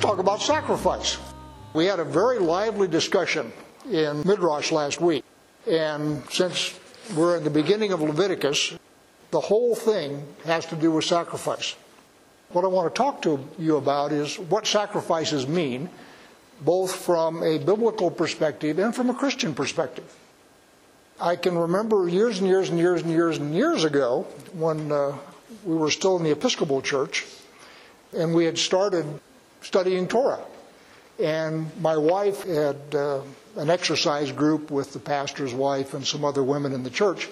talk about sacrifice. We had a very lively discussion in Midrash last week. And since we're in the beginning of Leviticus, the whole thing has to do with sacrifice. What I want to talk to you about is what sacrifices mean, both from a biblical perspective and from a Christian perspective. I can remember years and years and years and years and years ago when uh, we were still in the Episcopal Church and we had started studying Torah. And my wife had uh, an exercise group with the pastor's wife and some other women in the church.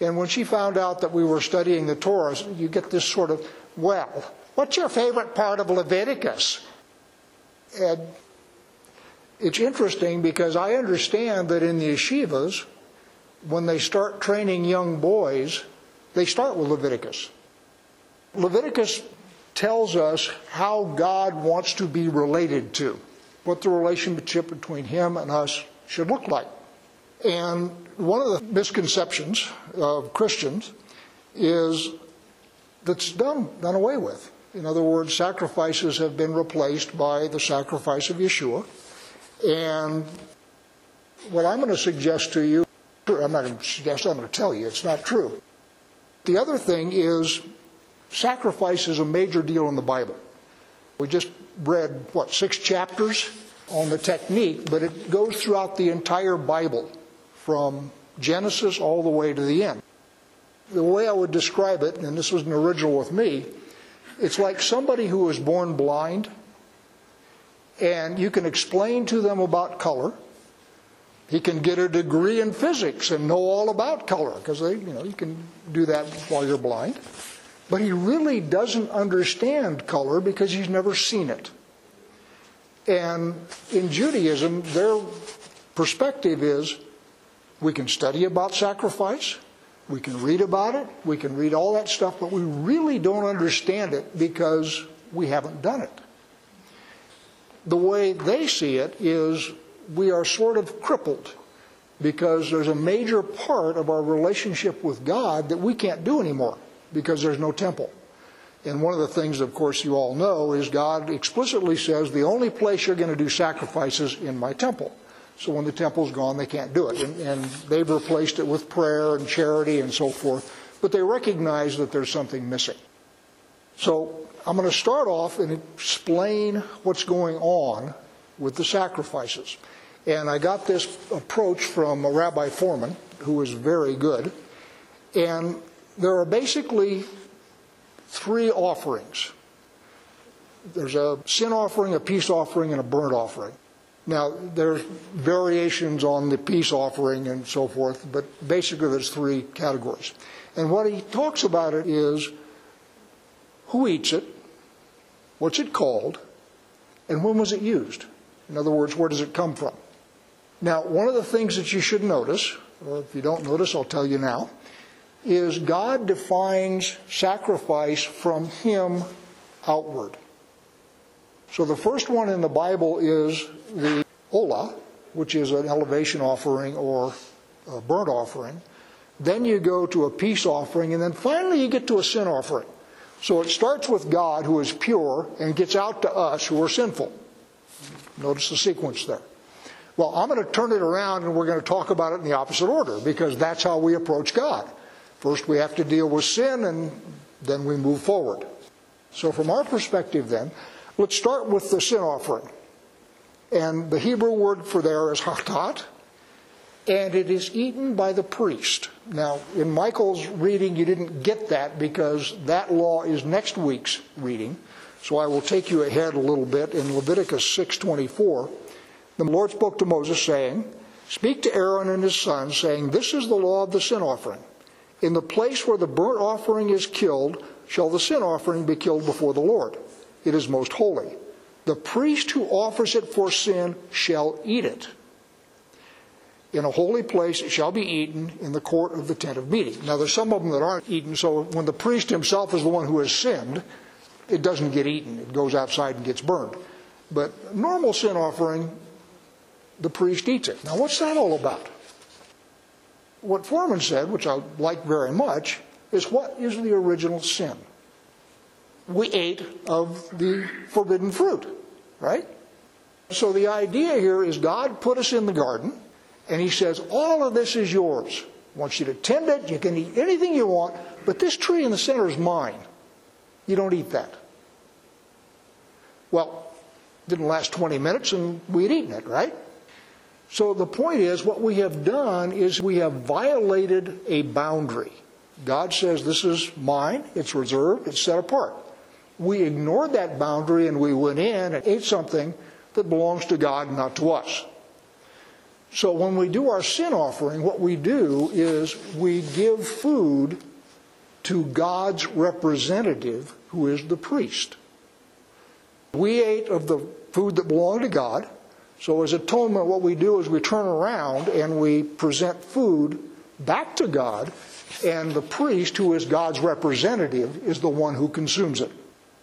And when she found out that we were studying the Torah, you get this sort of, well, what's your favorite part of Leviticus? And it's interesting because I understand that in the yeshivas, when they start training young boys, they start with Leviticus. Leviticus tells us how God wants to be related to, what the relationship between Him and us should look like. And one of the misconceptions of Christians is that's done, done away with. In other words, sacrifices have been replaced by the sacrifice of Yeshua. And what I'm going to suggest to you, I'm not going to suggest, I'm going to tell you, it's not true. The other thing is sacrifice is a major deal in the Bible. We just read, what, six chapters on the technique, but it goes throughout the entire Bible from Genesis all the way to the end. The way I would describe it, and this was an original with me, it's like somebody who was born blind, and you can explain to them about color. He can get a degree in physics and know all about color because you know you can do that while you're blind. But he really doesn't understand color because he's never seen it. And in Judaism, their perspective is we can study about sacrifice, we can read about it, we can read all that stuff, but we really don't understand it because we haven't done it. The way they see it is we are sort of crippled because there's a major part of our relationship with God that we can't do anymore because there's no temple. And one of the things, of course, you all know is God explicitly says the only place you're going to do sacrifices in my temple. So when the temple's gone, they can't do it. And, and they've replaced it with prayer and charity and so forth. But they recognize that there's something missing. So I'm going to start off and explain what's going on with the sacrifices. And I got this approach from a Rabbi Fohrman, who is very good. And there are basically three offerings there's a sin offering, a peace offering, and a burnt offering. Now, there's variations on the peace offering and so forth, but basically there's three categories. And what he talks about it is who eats it, what's it called, and when was it used? In other words, where does it come from? Now, one of the things that you should notice, or if you don't notice, I'll tell you now, is God defines sacrifice from Him outward. So the first one in the Bible is the Olah, which is an elevation offering or a burnt offering. Then you go to a peace offering, and then finally you get to a sin offering. So it starts with God, who is pure, and gets out to us, who are sinful. Notice the sequence there. Well, I'm going to turn it around and we're going to talk about it in the opposite order because that's how we approach God. First, we have to deal with sin, and then we move forward. So, from our perspective, then, let's start with the sin offering. And the Hebrew word for there is hatat, and it is eaten by the priest. Now, in Michael's reading, you didn't get that because that law is next week's reading. So I will take you ahead a little bit in Leviticus 6:24. The Lord spoke to Moses saying, "Speak to Aaron and his sons, saying, This is the law of the sin offering. In the place where the burnt offering is killed, shall the sin offering be killed before the Lord. It is most holy. The priest who offers it for sin shall eat it. In a holy place it shall be eaten in the court of the tent of meeting. Now there's some of them that aren't eaten, so when the priest himself is the one who has sinned, it doesn't get eaten. It goes outside and gets burned. But normal sin offering, the priest eats it. Now what's that all about? What Fohrman said, which I like very much, is what is the original sin? We ate of the forbidden fruit, right? So the idea here is God put us in the garden, and He says, All of this is yours. I want you to tend it, you can eat anything you want, but this tree in the center is mine. You don't eat that. Well, didn't last 20 minutes and we'd eaten it, right? So the point is, what we have done is we have violated a boundary. God says, This is mine, it's reserved, it's set apart. We ignored that boundary and we went in and ate something that belongs to God, not to us. So when we do our sin offering, what we do is we give food to God's representative, who is the priest. We ate of the food that belonged to God. So, as atonement, what we do is we turn around and we present food back to God, and the priest, who is God's representative, is the one who consumes it.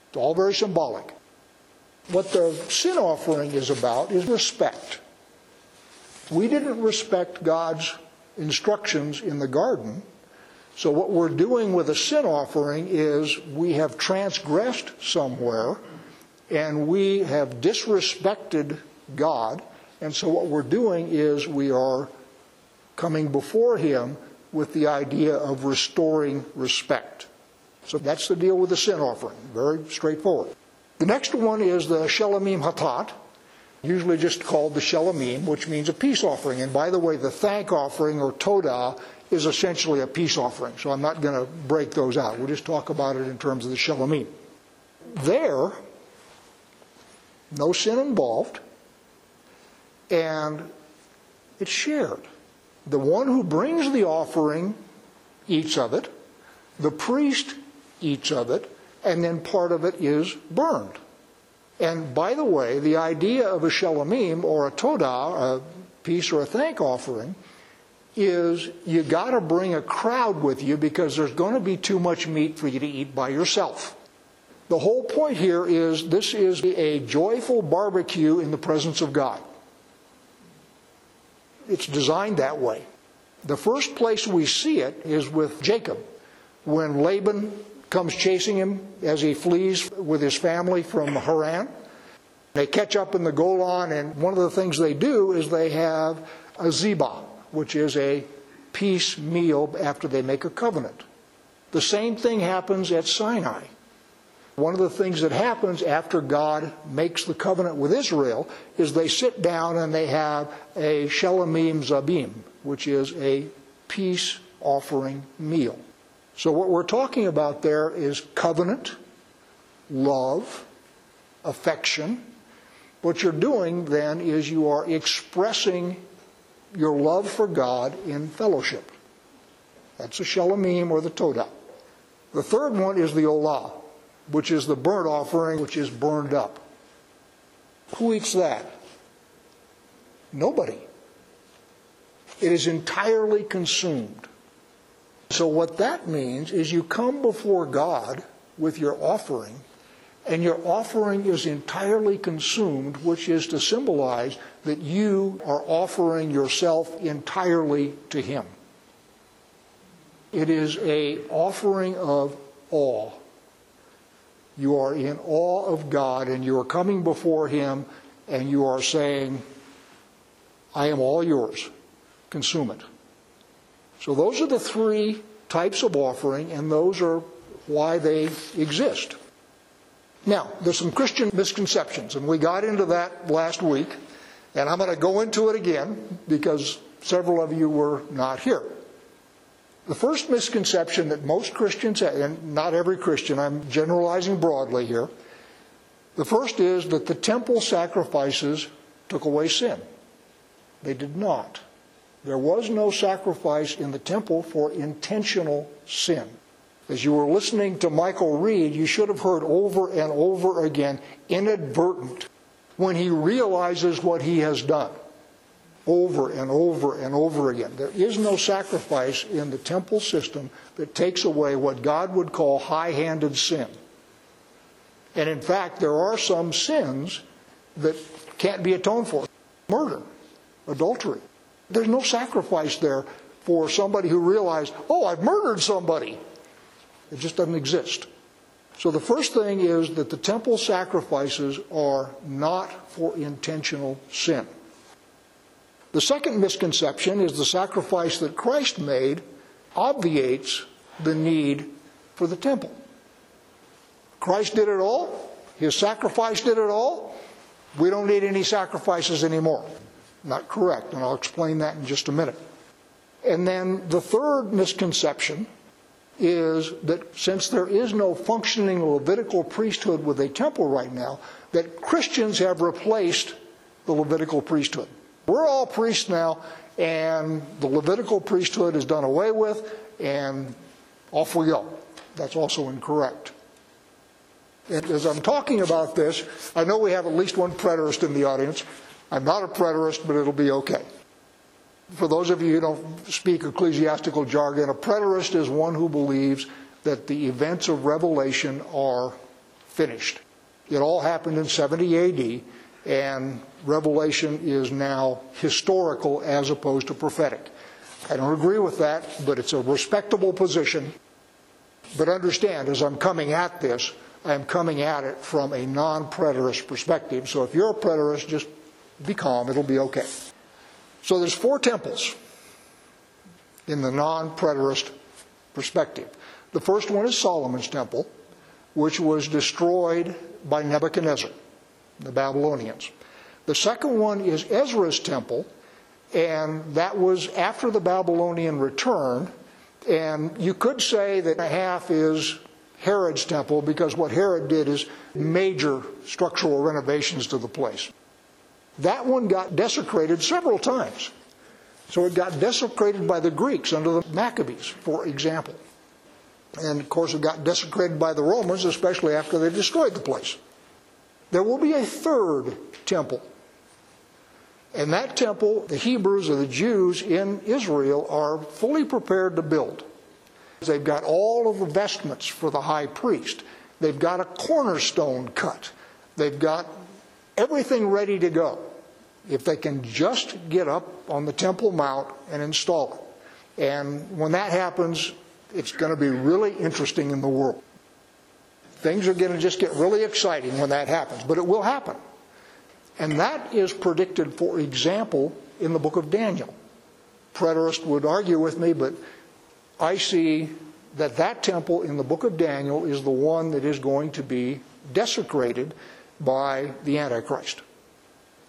It's all very symbolic. What the sin offering is about is respect. We didn't respect God's instructions in the garden. So, what we're doing with a sin offering is we have transgressed somewhere and we have disrespected God. And so, what we're doing is we are coming before Him with the idea of restoring respect. So, that's the deal with the sin offering. Very straightforward. The next one is the Shelomim Hatat, usually just called the Shelomim, which means a peace offering. And by the way, the thank offering or Todah is essentially a peace offering. So I'm not going to break those out. We'll just talk about it in terms of the Shelomim. There, no sin involved, and it's shared. The one who brings the offering eats of it, the priest eats of it, and then part of it is burned. And by the way, the idea of a shelomim or a todah, a peace or a thank offering, is you got to bring a crowd with you because there's going to be too much meat for you to eat by yourself. The whole point here is this is a joyful barbecue in the presence of God. It's designed that way. The first place we see it is with Jacob. When Laban comes chasing him as he flees with his family from Haran, they catch up in the Golan, and one of the things they do is they have a zebah, which is a peace meal after they make a covenant. The same thing happens at Sinai. One of the things that happens after God makes the covenant with Israel is they sit down and they have a Shelomim Zabim, which is a peace offering meal. So, what we're talking about there is covenant, love, affection. What you're doing then is you are expressing your love for God in fellowship. That's the Shelomim or the Todah. The third one is the Olah which is the burnt offering, which is burned up. Who eats that? Nobody. It is entirely consumed. So, what that means is you come before God with your offering, and your offering is entirely consumed, which is to symbolize that you are offering yourself entirely to Him. It is a offering of awe you are in awe of God and you are coming before Him and you are saying, I am all yours. Consume it. So those are the three types of offering, and those are why they exist. Now, there's some Christian misconceptions, and we got into that last week, and I'm going to go into it again because several of you were not here. The first misconception that most Christians and not every Christian, I'm generalizing broadly here, the first is that the temple sacrifices took away sin. They did not. There was no sacrifice in the temple for intentional sin. As you were listening to Michael read, you should have heard over and over again, inadvertent, when he realizes what he has done over and over and over again. There is no sacrifice in the temple system that takes away what God would call high handed sin. And in fact, there are some sins that can't be atoned for murder, adultery. There's no sacrifice there for somebody who realized, oh, I've murdered somebody. It just doesn't exist. So the first thing is that the temple sacrifices are not for intentional sin. The second misconception is the sacrifice that Christ made obviates the need for the temple. Christ did it all. His sacrifice did it all. We don't need any sacrifices anymore. Not correct, and I'll explain that in just a minute. And then the third misconception is that since there is no functioning Levitical priesthood with a temple right now, that Christians have replaced the Levitical priesthood. We're all priests now, and the Levitical priesthood is done away with, and off we go. That's also incorrect. And as I'm talking about this, I know we have at least one preterist in the audience. I'm not a preterist, but it'll be okay. For those of you who don't speak ecclesiastical jargon, a preterist is one who believes that the events of Revelation are finished. It all happened in 70 AD, and Revelation is now historical as opposed to prophetic. I don't agree with that, but it's a respectable position. But understand, as I'm coming at this, I'm coming at it from a non preterist perspective. So if you're a preterist, just be calm, it'll be okay. So there's four temples in the non preterist perspective. The first one is Solomon's temple, which was destroyed by Nebuchadnezzar, the Babylonians. The second one is Ezra's temple, and that was after the Babylonian return. And you could say that a half is Herod's temple because what Herod did is major structural renovations to the place. That one got desecrated several times. So it got desecrated by the Greeks under the Maccabees, for example. And of course, it got desecrated by the Romans, especially after they destroyed the place. There will be a third temple. And that temple, the Hebrews or the Jews in Israel are fully prepared to build. They've got all of the vestments for the high priest. They've got a cornerstone cut. They've got everything ready to go if they can just get up on the Temple Mount and install it. And when that happens, it's going to be really interesting in the world. Things are going to just get really exciting when that happens, but it will happen. And that is predicted, for example, in the book of Daniel. Preterists would argue with me, but I see that that temple in the book of Daniel is the one that is going to be desecrated by the Antichrist.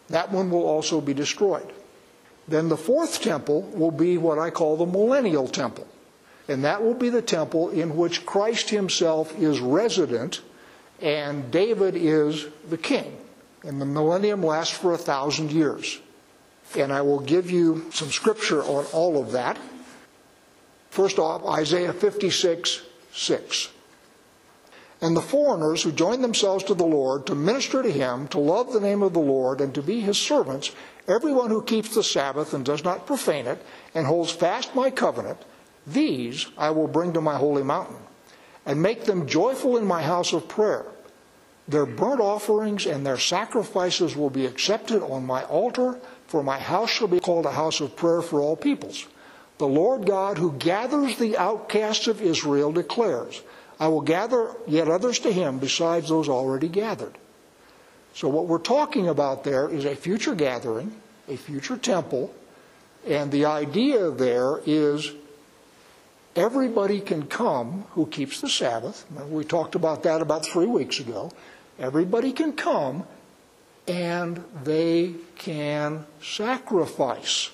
That one will also be destroyed. Then the fourth temple will be what I call the millennial temple. And that will be the temple in which Christ himself is resident and David is the king. And the millennium lasts for a thousand years. And I will give you some scripture on all of that. First off, Isaiah 56 6. And the foreigners who join themselves to the Lord to minister to him, to love the name of the Lord, and to be his servants, everyone who keeps the Sabbath and does not profane it, and holds fast my covenant, these I will bring to my holy mountain, and make them joyful in my house of prayer. Their burnt offerings and their sacrifices will be accepted on my altar, for my house shall be called a house of prayer for all peoples. The Lord God who gathers the outcasts of Israel declares, I will gather yet others to him besides those already gathered. So, what we're talking about there is a future gathering, a future temple, and the idea there is everybody can come who keeps the Sabbath. We talked about that about three weeks ago. Everybody can come and they can sacrifice.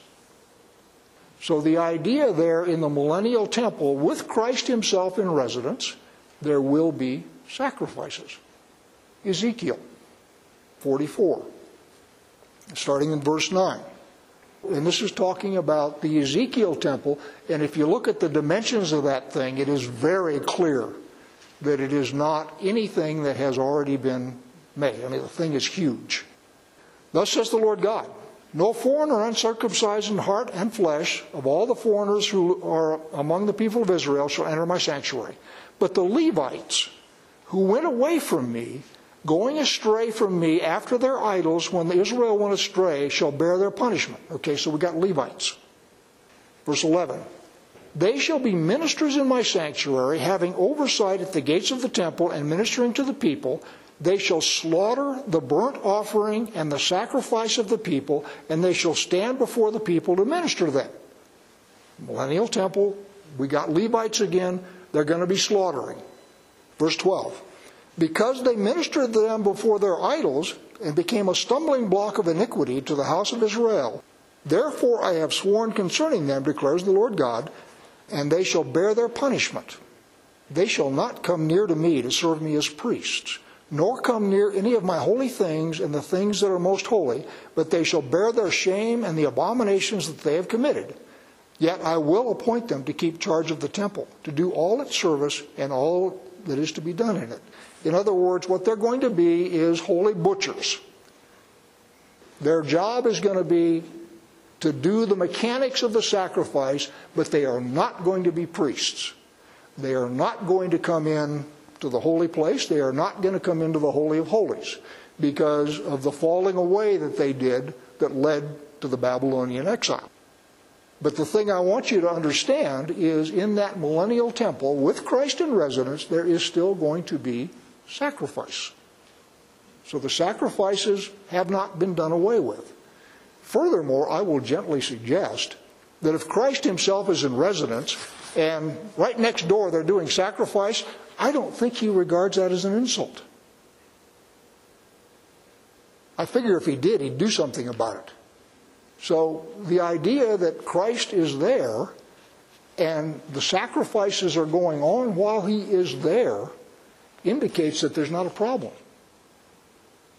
So the idea there in the millennial temple, with Christ himself in residence, there will be sacrifices. Ezekiel 44, starting in verse 9. And this is talking about the Ezekiel temple. And if you look at the dimensions of that thing, it is very clear that it is not anything that has already been made. I mean, the thing is huge. Thus says the Lord God no foreigner uncircumcised in heart and flesh of all the foreigners who are among the people of Israel shall enter my sanctuary. But the Levites who went away from me, going astray from me after their idols when Israel went astray, shall bear their punishment. Okay, so we got Levites. Verse 11. They shall be ministers in my sanctuary, having oversight at the gates of the temple and ministering to the people. They shall slaughter the burnt offering and the sacrifice of the people, and they shall stand before the people to minister them. Millennial temple, we got Levites again, they're going to be slaughtering. Verse 12. Because they ministered to them before their idols and became a stumbling block of iniquity to the house of Israel, therefore I have sworn concerning them, declares the Lord God, and they shall bear their punishment. They shall not come near to me to serve me as priests, nor come near any of my holy things and the things that are most holy, but they shall bear their shame and the abominations that they have committed. Yet I will appoint them to keep charge of the temple, to do all its service and all that is to be done in it. In other words, what they're going to be is holy butchers. Their job is going to be to do the mechanics of the sacrifice, but they are not going to be priests. They are not going to come in to the holy place. They are not going to come into the Holy of Holies because of the falling away that they did that led to the Babylonian exile. But the thing I want you to understand is in that millennial temple with Christ in residence, there is still going to be sacrifice. So the sacrifices have not been done away with. Furthermore, I will gently suggest that if Christ himself is in residence and right next door they're doing sacrifice, I don't think he regards that as an insult. I figure if he did, he'd do something about it. So the idea that Christ is there and the sacrifices are going on while he is there indicates that there's not a problem.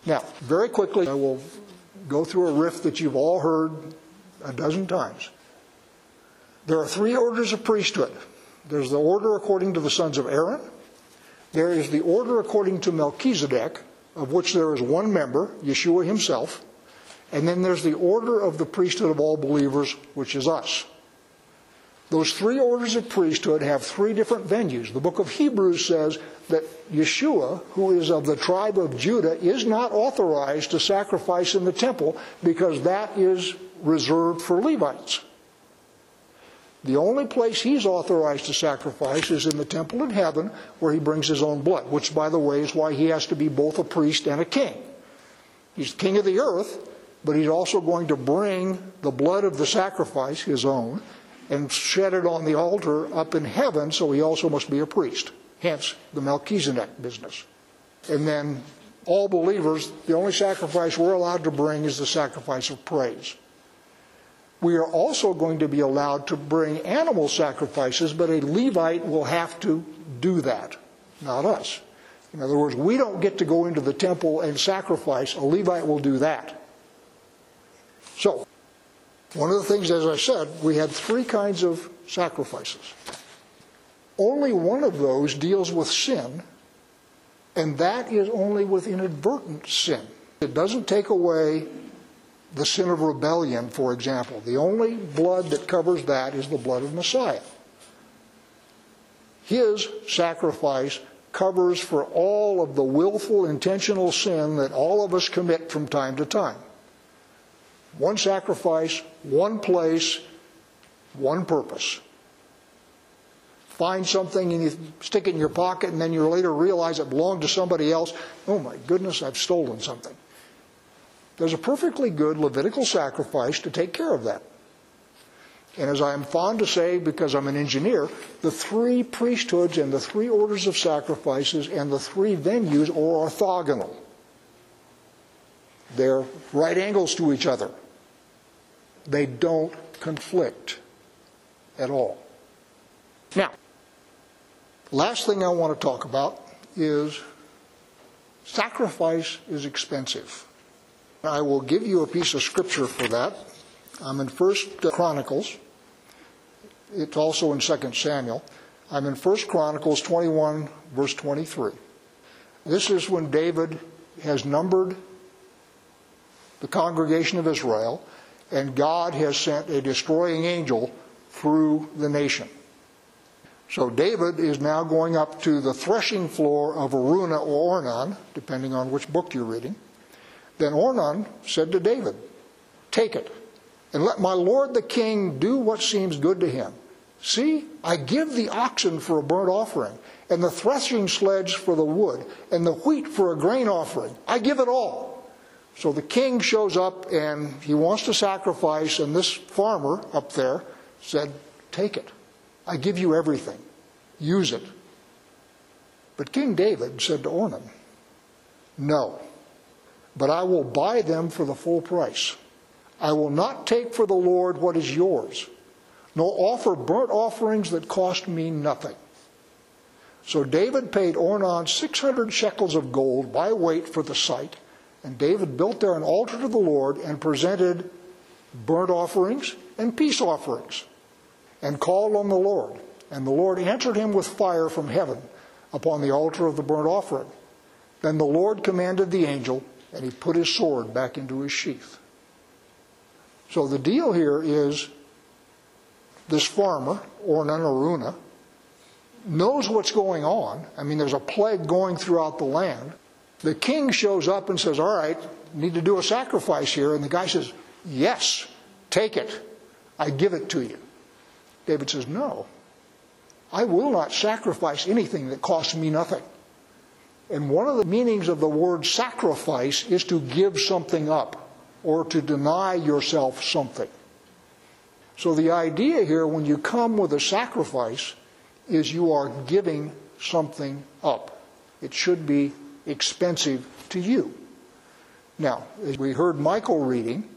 Now, very quickly, I will go through a riff that you've all heard a dozen times. There are three orders of priesthood there's the order according to the sons of Aaron, there is the order according to Melchizedek, of which there is one member, Yeshua himself. And then there's the order of the priesthood of all believers, which is us. Those three orders of priesthood have three different venues. The book of Hebrews says that Yeshua, who is of the tribe of Judah, is not authorized to sacrifice in the temple because that is reserved for Levites. The only place he's authorized to sacrifice is in the temple in heaven where he brings his own blood, which, by the way, is why he has to be both a priest and a king. He's king of the earth, but he's also going to bring the blood of the sacrifice, his own, and shed it on the altar up in heaven, so he also must be a priest. Hence the Melchizedek business. And then all believers, the only sacrifice we're allowed to bring is the sacrifice of praise. We are also going to be allowed to bring animal sacrifices, but a Levite will have to do that, not us. In other words, we don't get to go into the temple and sacrifice, a Levite will do that. So, one of the things, as I said, we had three kinds of sacrifices. Only one of those deals with sin, and that is only with inadvertent sin. It doesn't take away the sin of rebellion, for example. The only blood that covers that is the blood of Messiah. His sacrifice covers for all of the willful, intentional sin that all of us commit from time to time. One sacrifice, one place, one purpose. Find something and you stick it in your pocket, and then you later realize it belonged to somebody else. Oh my goodness, I've stolen something. There's a perfectly good Levitical sacrifice to take care of that. And as I am fond to say, because I'm an engineer, the three priesthoods and the three orders of sacrifices and the three venues are orthogonal. They're right angles to each other they don't conflict at all. Now, last thing I want to talk about is sacrifice is expensive. I will give you a piece of scripture for that. I'm in First Chronicles. It's also in Second Samuel. I'm in First Chronicles 21, verse 23. This is when David has numbered the congregation of Israel and God has sent a destroying angel through the nation. So David is now going up to the threshing floor of Araunah or Ornan, depending on which book you're reading. Then Ornan said to David, Take it, and let my lord the king do what seems good to him. See, I give the oxen for a burnt offering, and the threshing sledge for the wood, and the wheat for a grain offering. I give it all. So the king shows up and he wants to sacrifice, and this farmer up there said, Take it. I give you everything. Use it. But King David said to Ornan, No, but I will buy them for the full price. I will not take for the Lord what is yours, nor offer burnt offerings that cost me nothing. So David paid Ornan 600 shekels of gold by weight for the site, and David built there an altar to the Lord and presented burnt offerings and peace offerings, and called on the Lord. And the Lord answered him with fire from heaven upon the altar of the burnt offering. Then the Lord commanded the angel, and he put his sword back into his sheath. So the deal here is this farmer, Ornan Araunah, knows what's going on. I mean, there's a plague going throughout the land. The king shows up and says, All right, need to do a sacrifice here. And the guy says, Yes, take it. I give it to you. David says, No, I will not sacrifice anything that costs me nothing. And one of the meanings of the word sacrifice is to give something up or to deny yourself something. So the idea here, when you come with a sacrifice, is you are giving something up. It should be expensive to you. Now, as we heard Michael reading,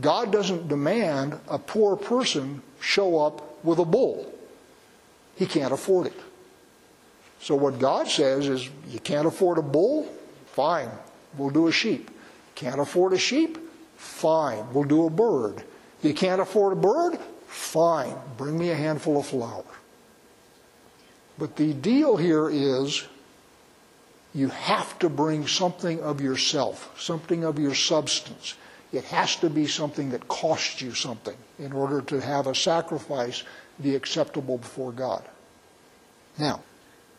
God doesn't demand a poor person show up with a bull. He can't afford it. So what God says is, you can't afford a bull? Fine, we'll do a sheep. Can't afford a sheep? Fine, we'll do a bird. You can't afford a bird? Fine, bring me a handful of flour. But the deal here is you have to bring something of yourself, something of your substance. It has to be something that costs you something in order to have a sacrifice be acceptable before God. Now,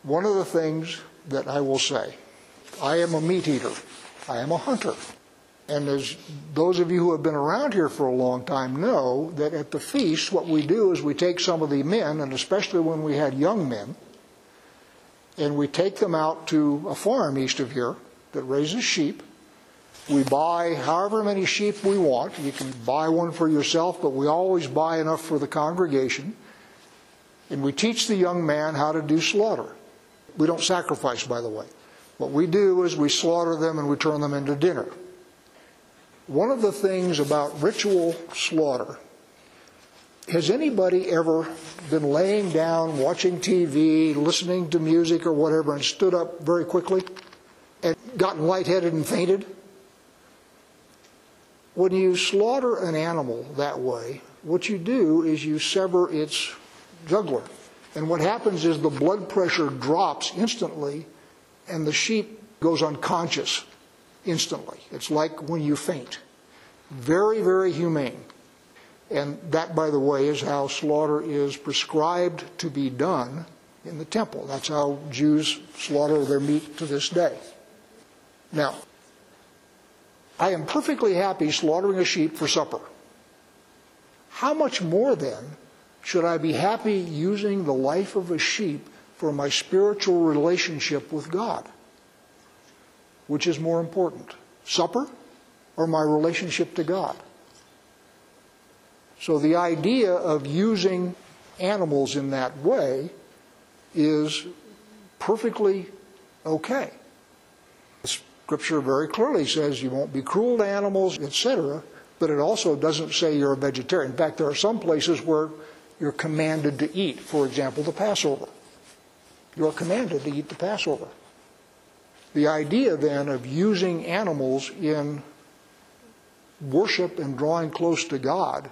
one of the things that I will say, I am a meat eater. I am a hunter. And as those of you who have been around here for a long time know, that at the feast, what we do is we take some of the men, and especially when we had young men, and we take them out to a farm east of here that raises sheep. We buy however many sheep we want. You can buy one for yourself, but we always buy enough for the congregation. And we teach the young man how to do slaughter. We don't sacrifice, by the way. What we do is we slaughter them and we turn them into dinner. One of the things about ritual slaughter has anybody ever been laying down, watching TV, listening to music or whatever, and stood up very quickly and gotten lightheaded and fainted? When you slaughter an animal that way, what you do is you sever its jugular. And what happens is the blood pressure drops instantly and the sheep goes unconscious instantly. It's like when you faint. Very, very humane. And that, by the way, is how slaughter is prescribed to be done in the temple. That's how Jews slaughter their meat to this day. Now, I am perfectly happy slaughtering a sheep for supper. How much more then should I be happy using the life of a sheep for my spiritual relationship with God? Which is more important, supper or my relationship to God? So the idea of using animals in that way is perfectly okay. The Scripture very clearly says you won't be cruel to animals, etc., but it also doesn't say you're a vegetarian. In fact, there are some places where you're commanded to eat, for example, the Passover. You're commanded to eat the Passover. The idea then of using animals in worship and drawing close to God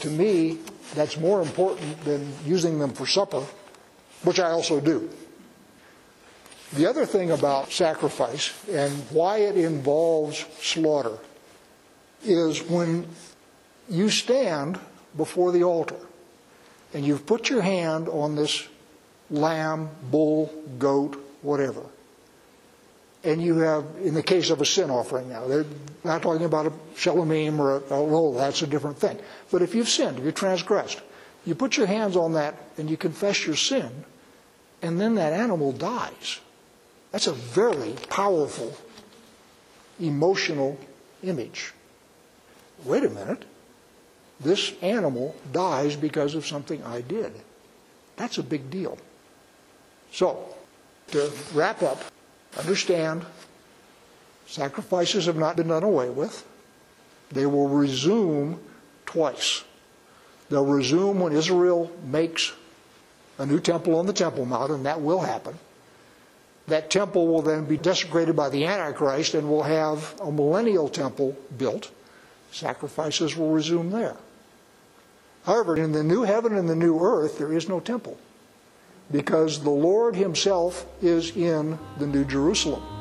to me, that's more important than using them for supper, which I also do. The other thing about sacrifice and why it involves slaughter is when you stand before the altar and you've put your hand on this lamb, bull, goat, whatever, and you have, in the case of a sin offering now, they're not talking about a shalomim or a, oh, that's a different thing. But if you've sinned, if you've transgressed, You put your hands on that and you confess your sin, and then that animal dies. That's a very powerful, emotional image. Wait a minute. This animal dies because of something I did. That's a big deal. So, to wrap up, understand sacrifices have not been done away with. They will resume twice. They'll resume when Israel makes a new temple on the Temple Mount, and that will happen. That temple will then be desecrated by the Antichrist, and we'll have a millennial temple built. Sacrifices will resume there. However, in the new heaven and the new earth, there is no temple because the Lord Himself is in the New Jerusalem.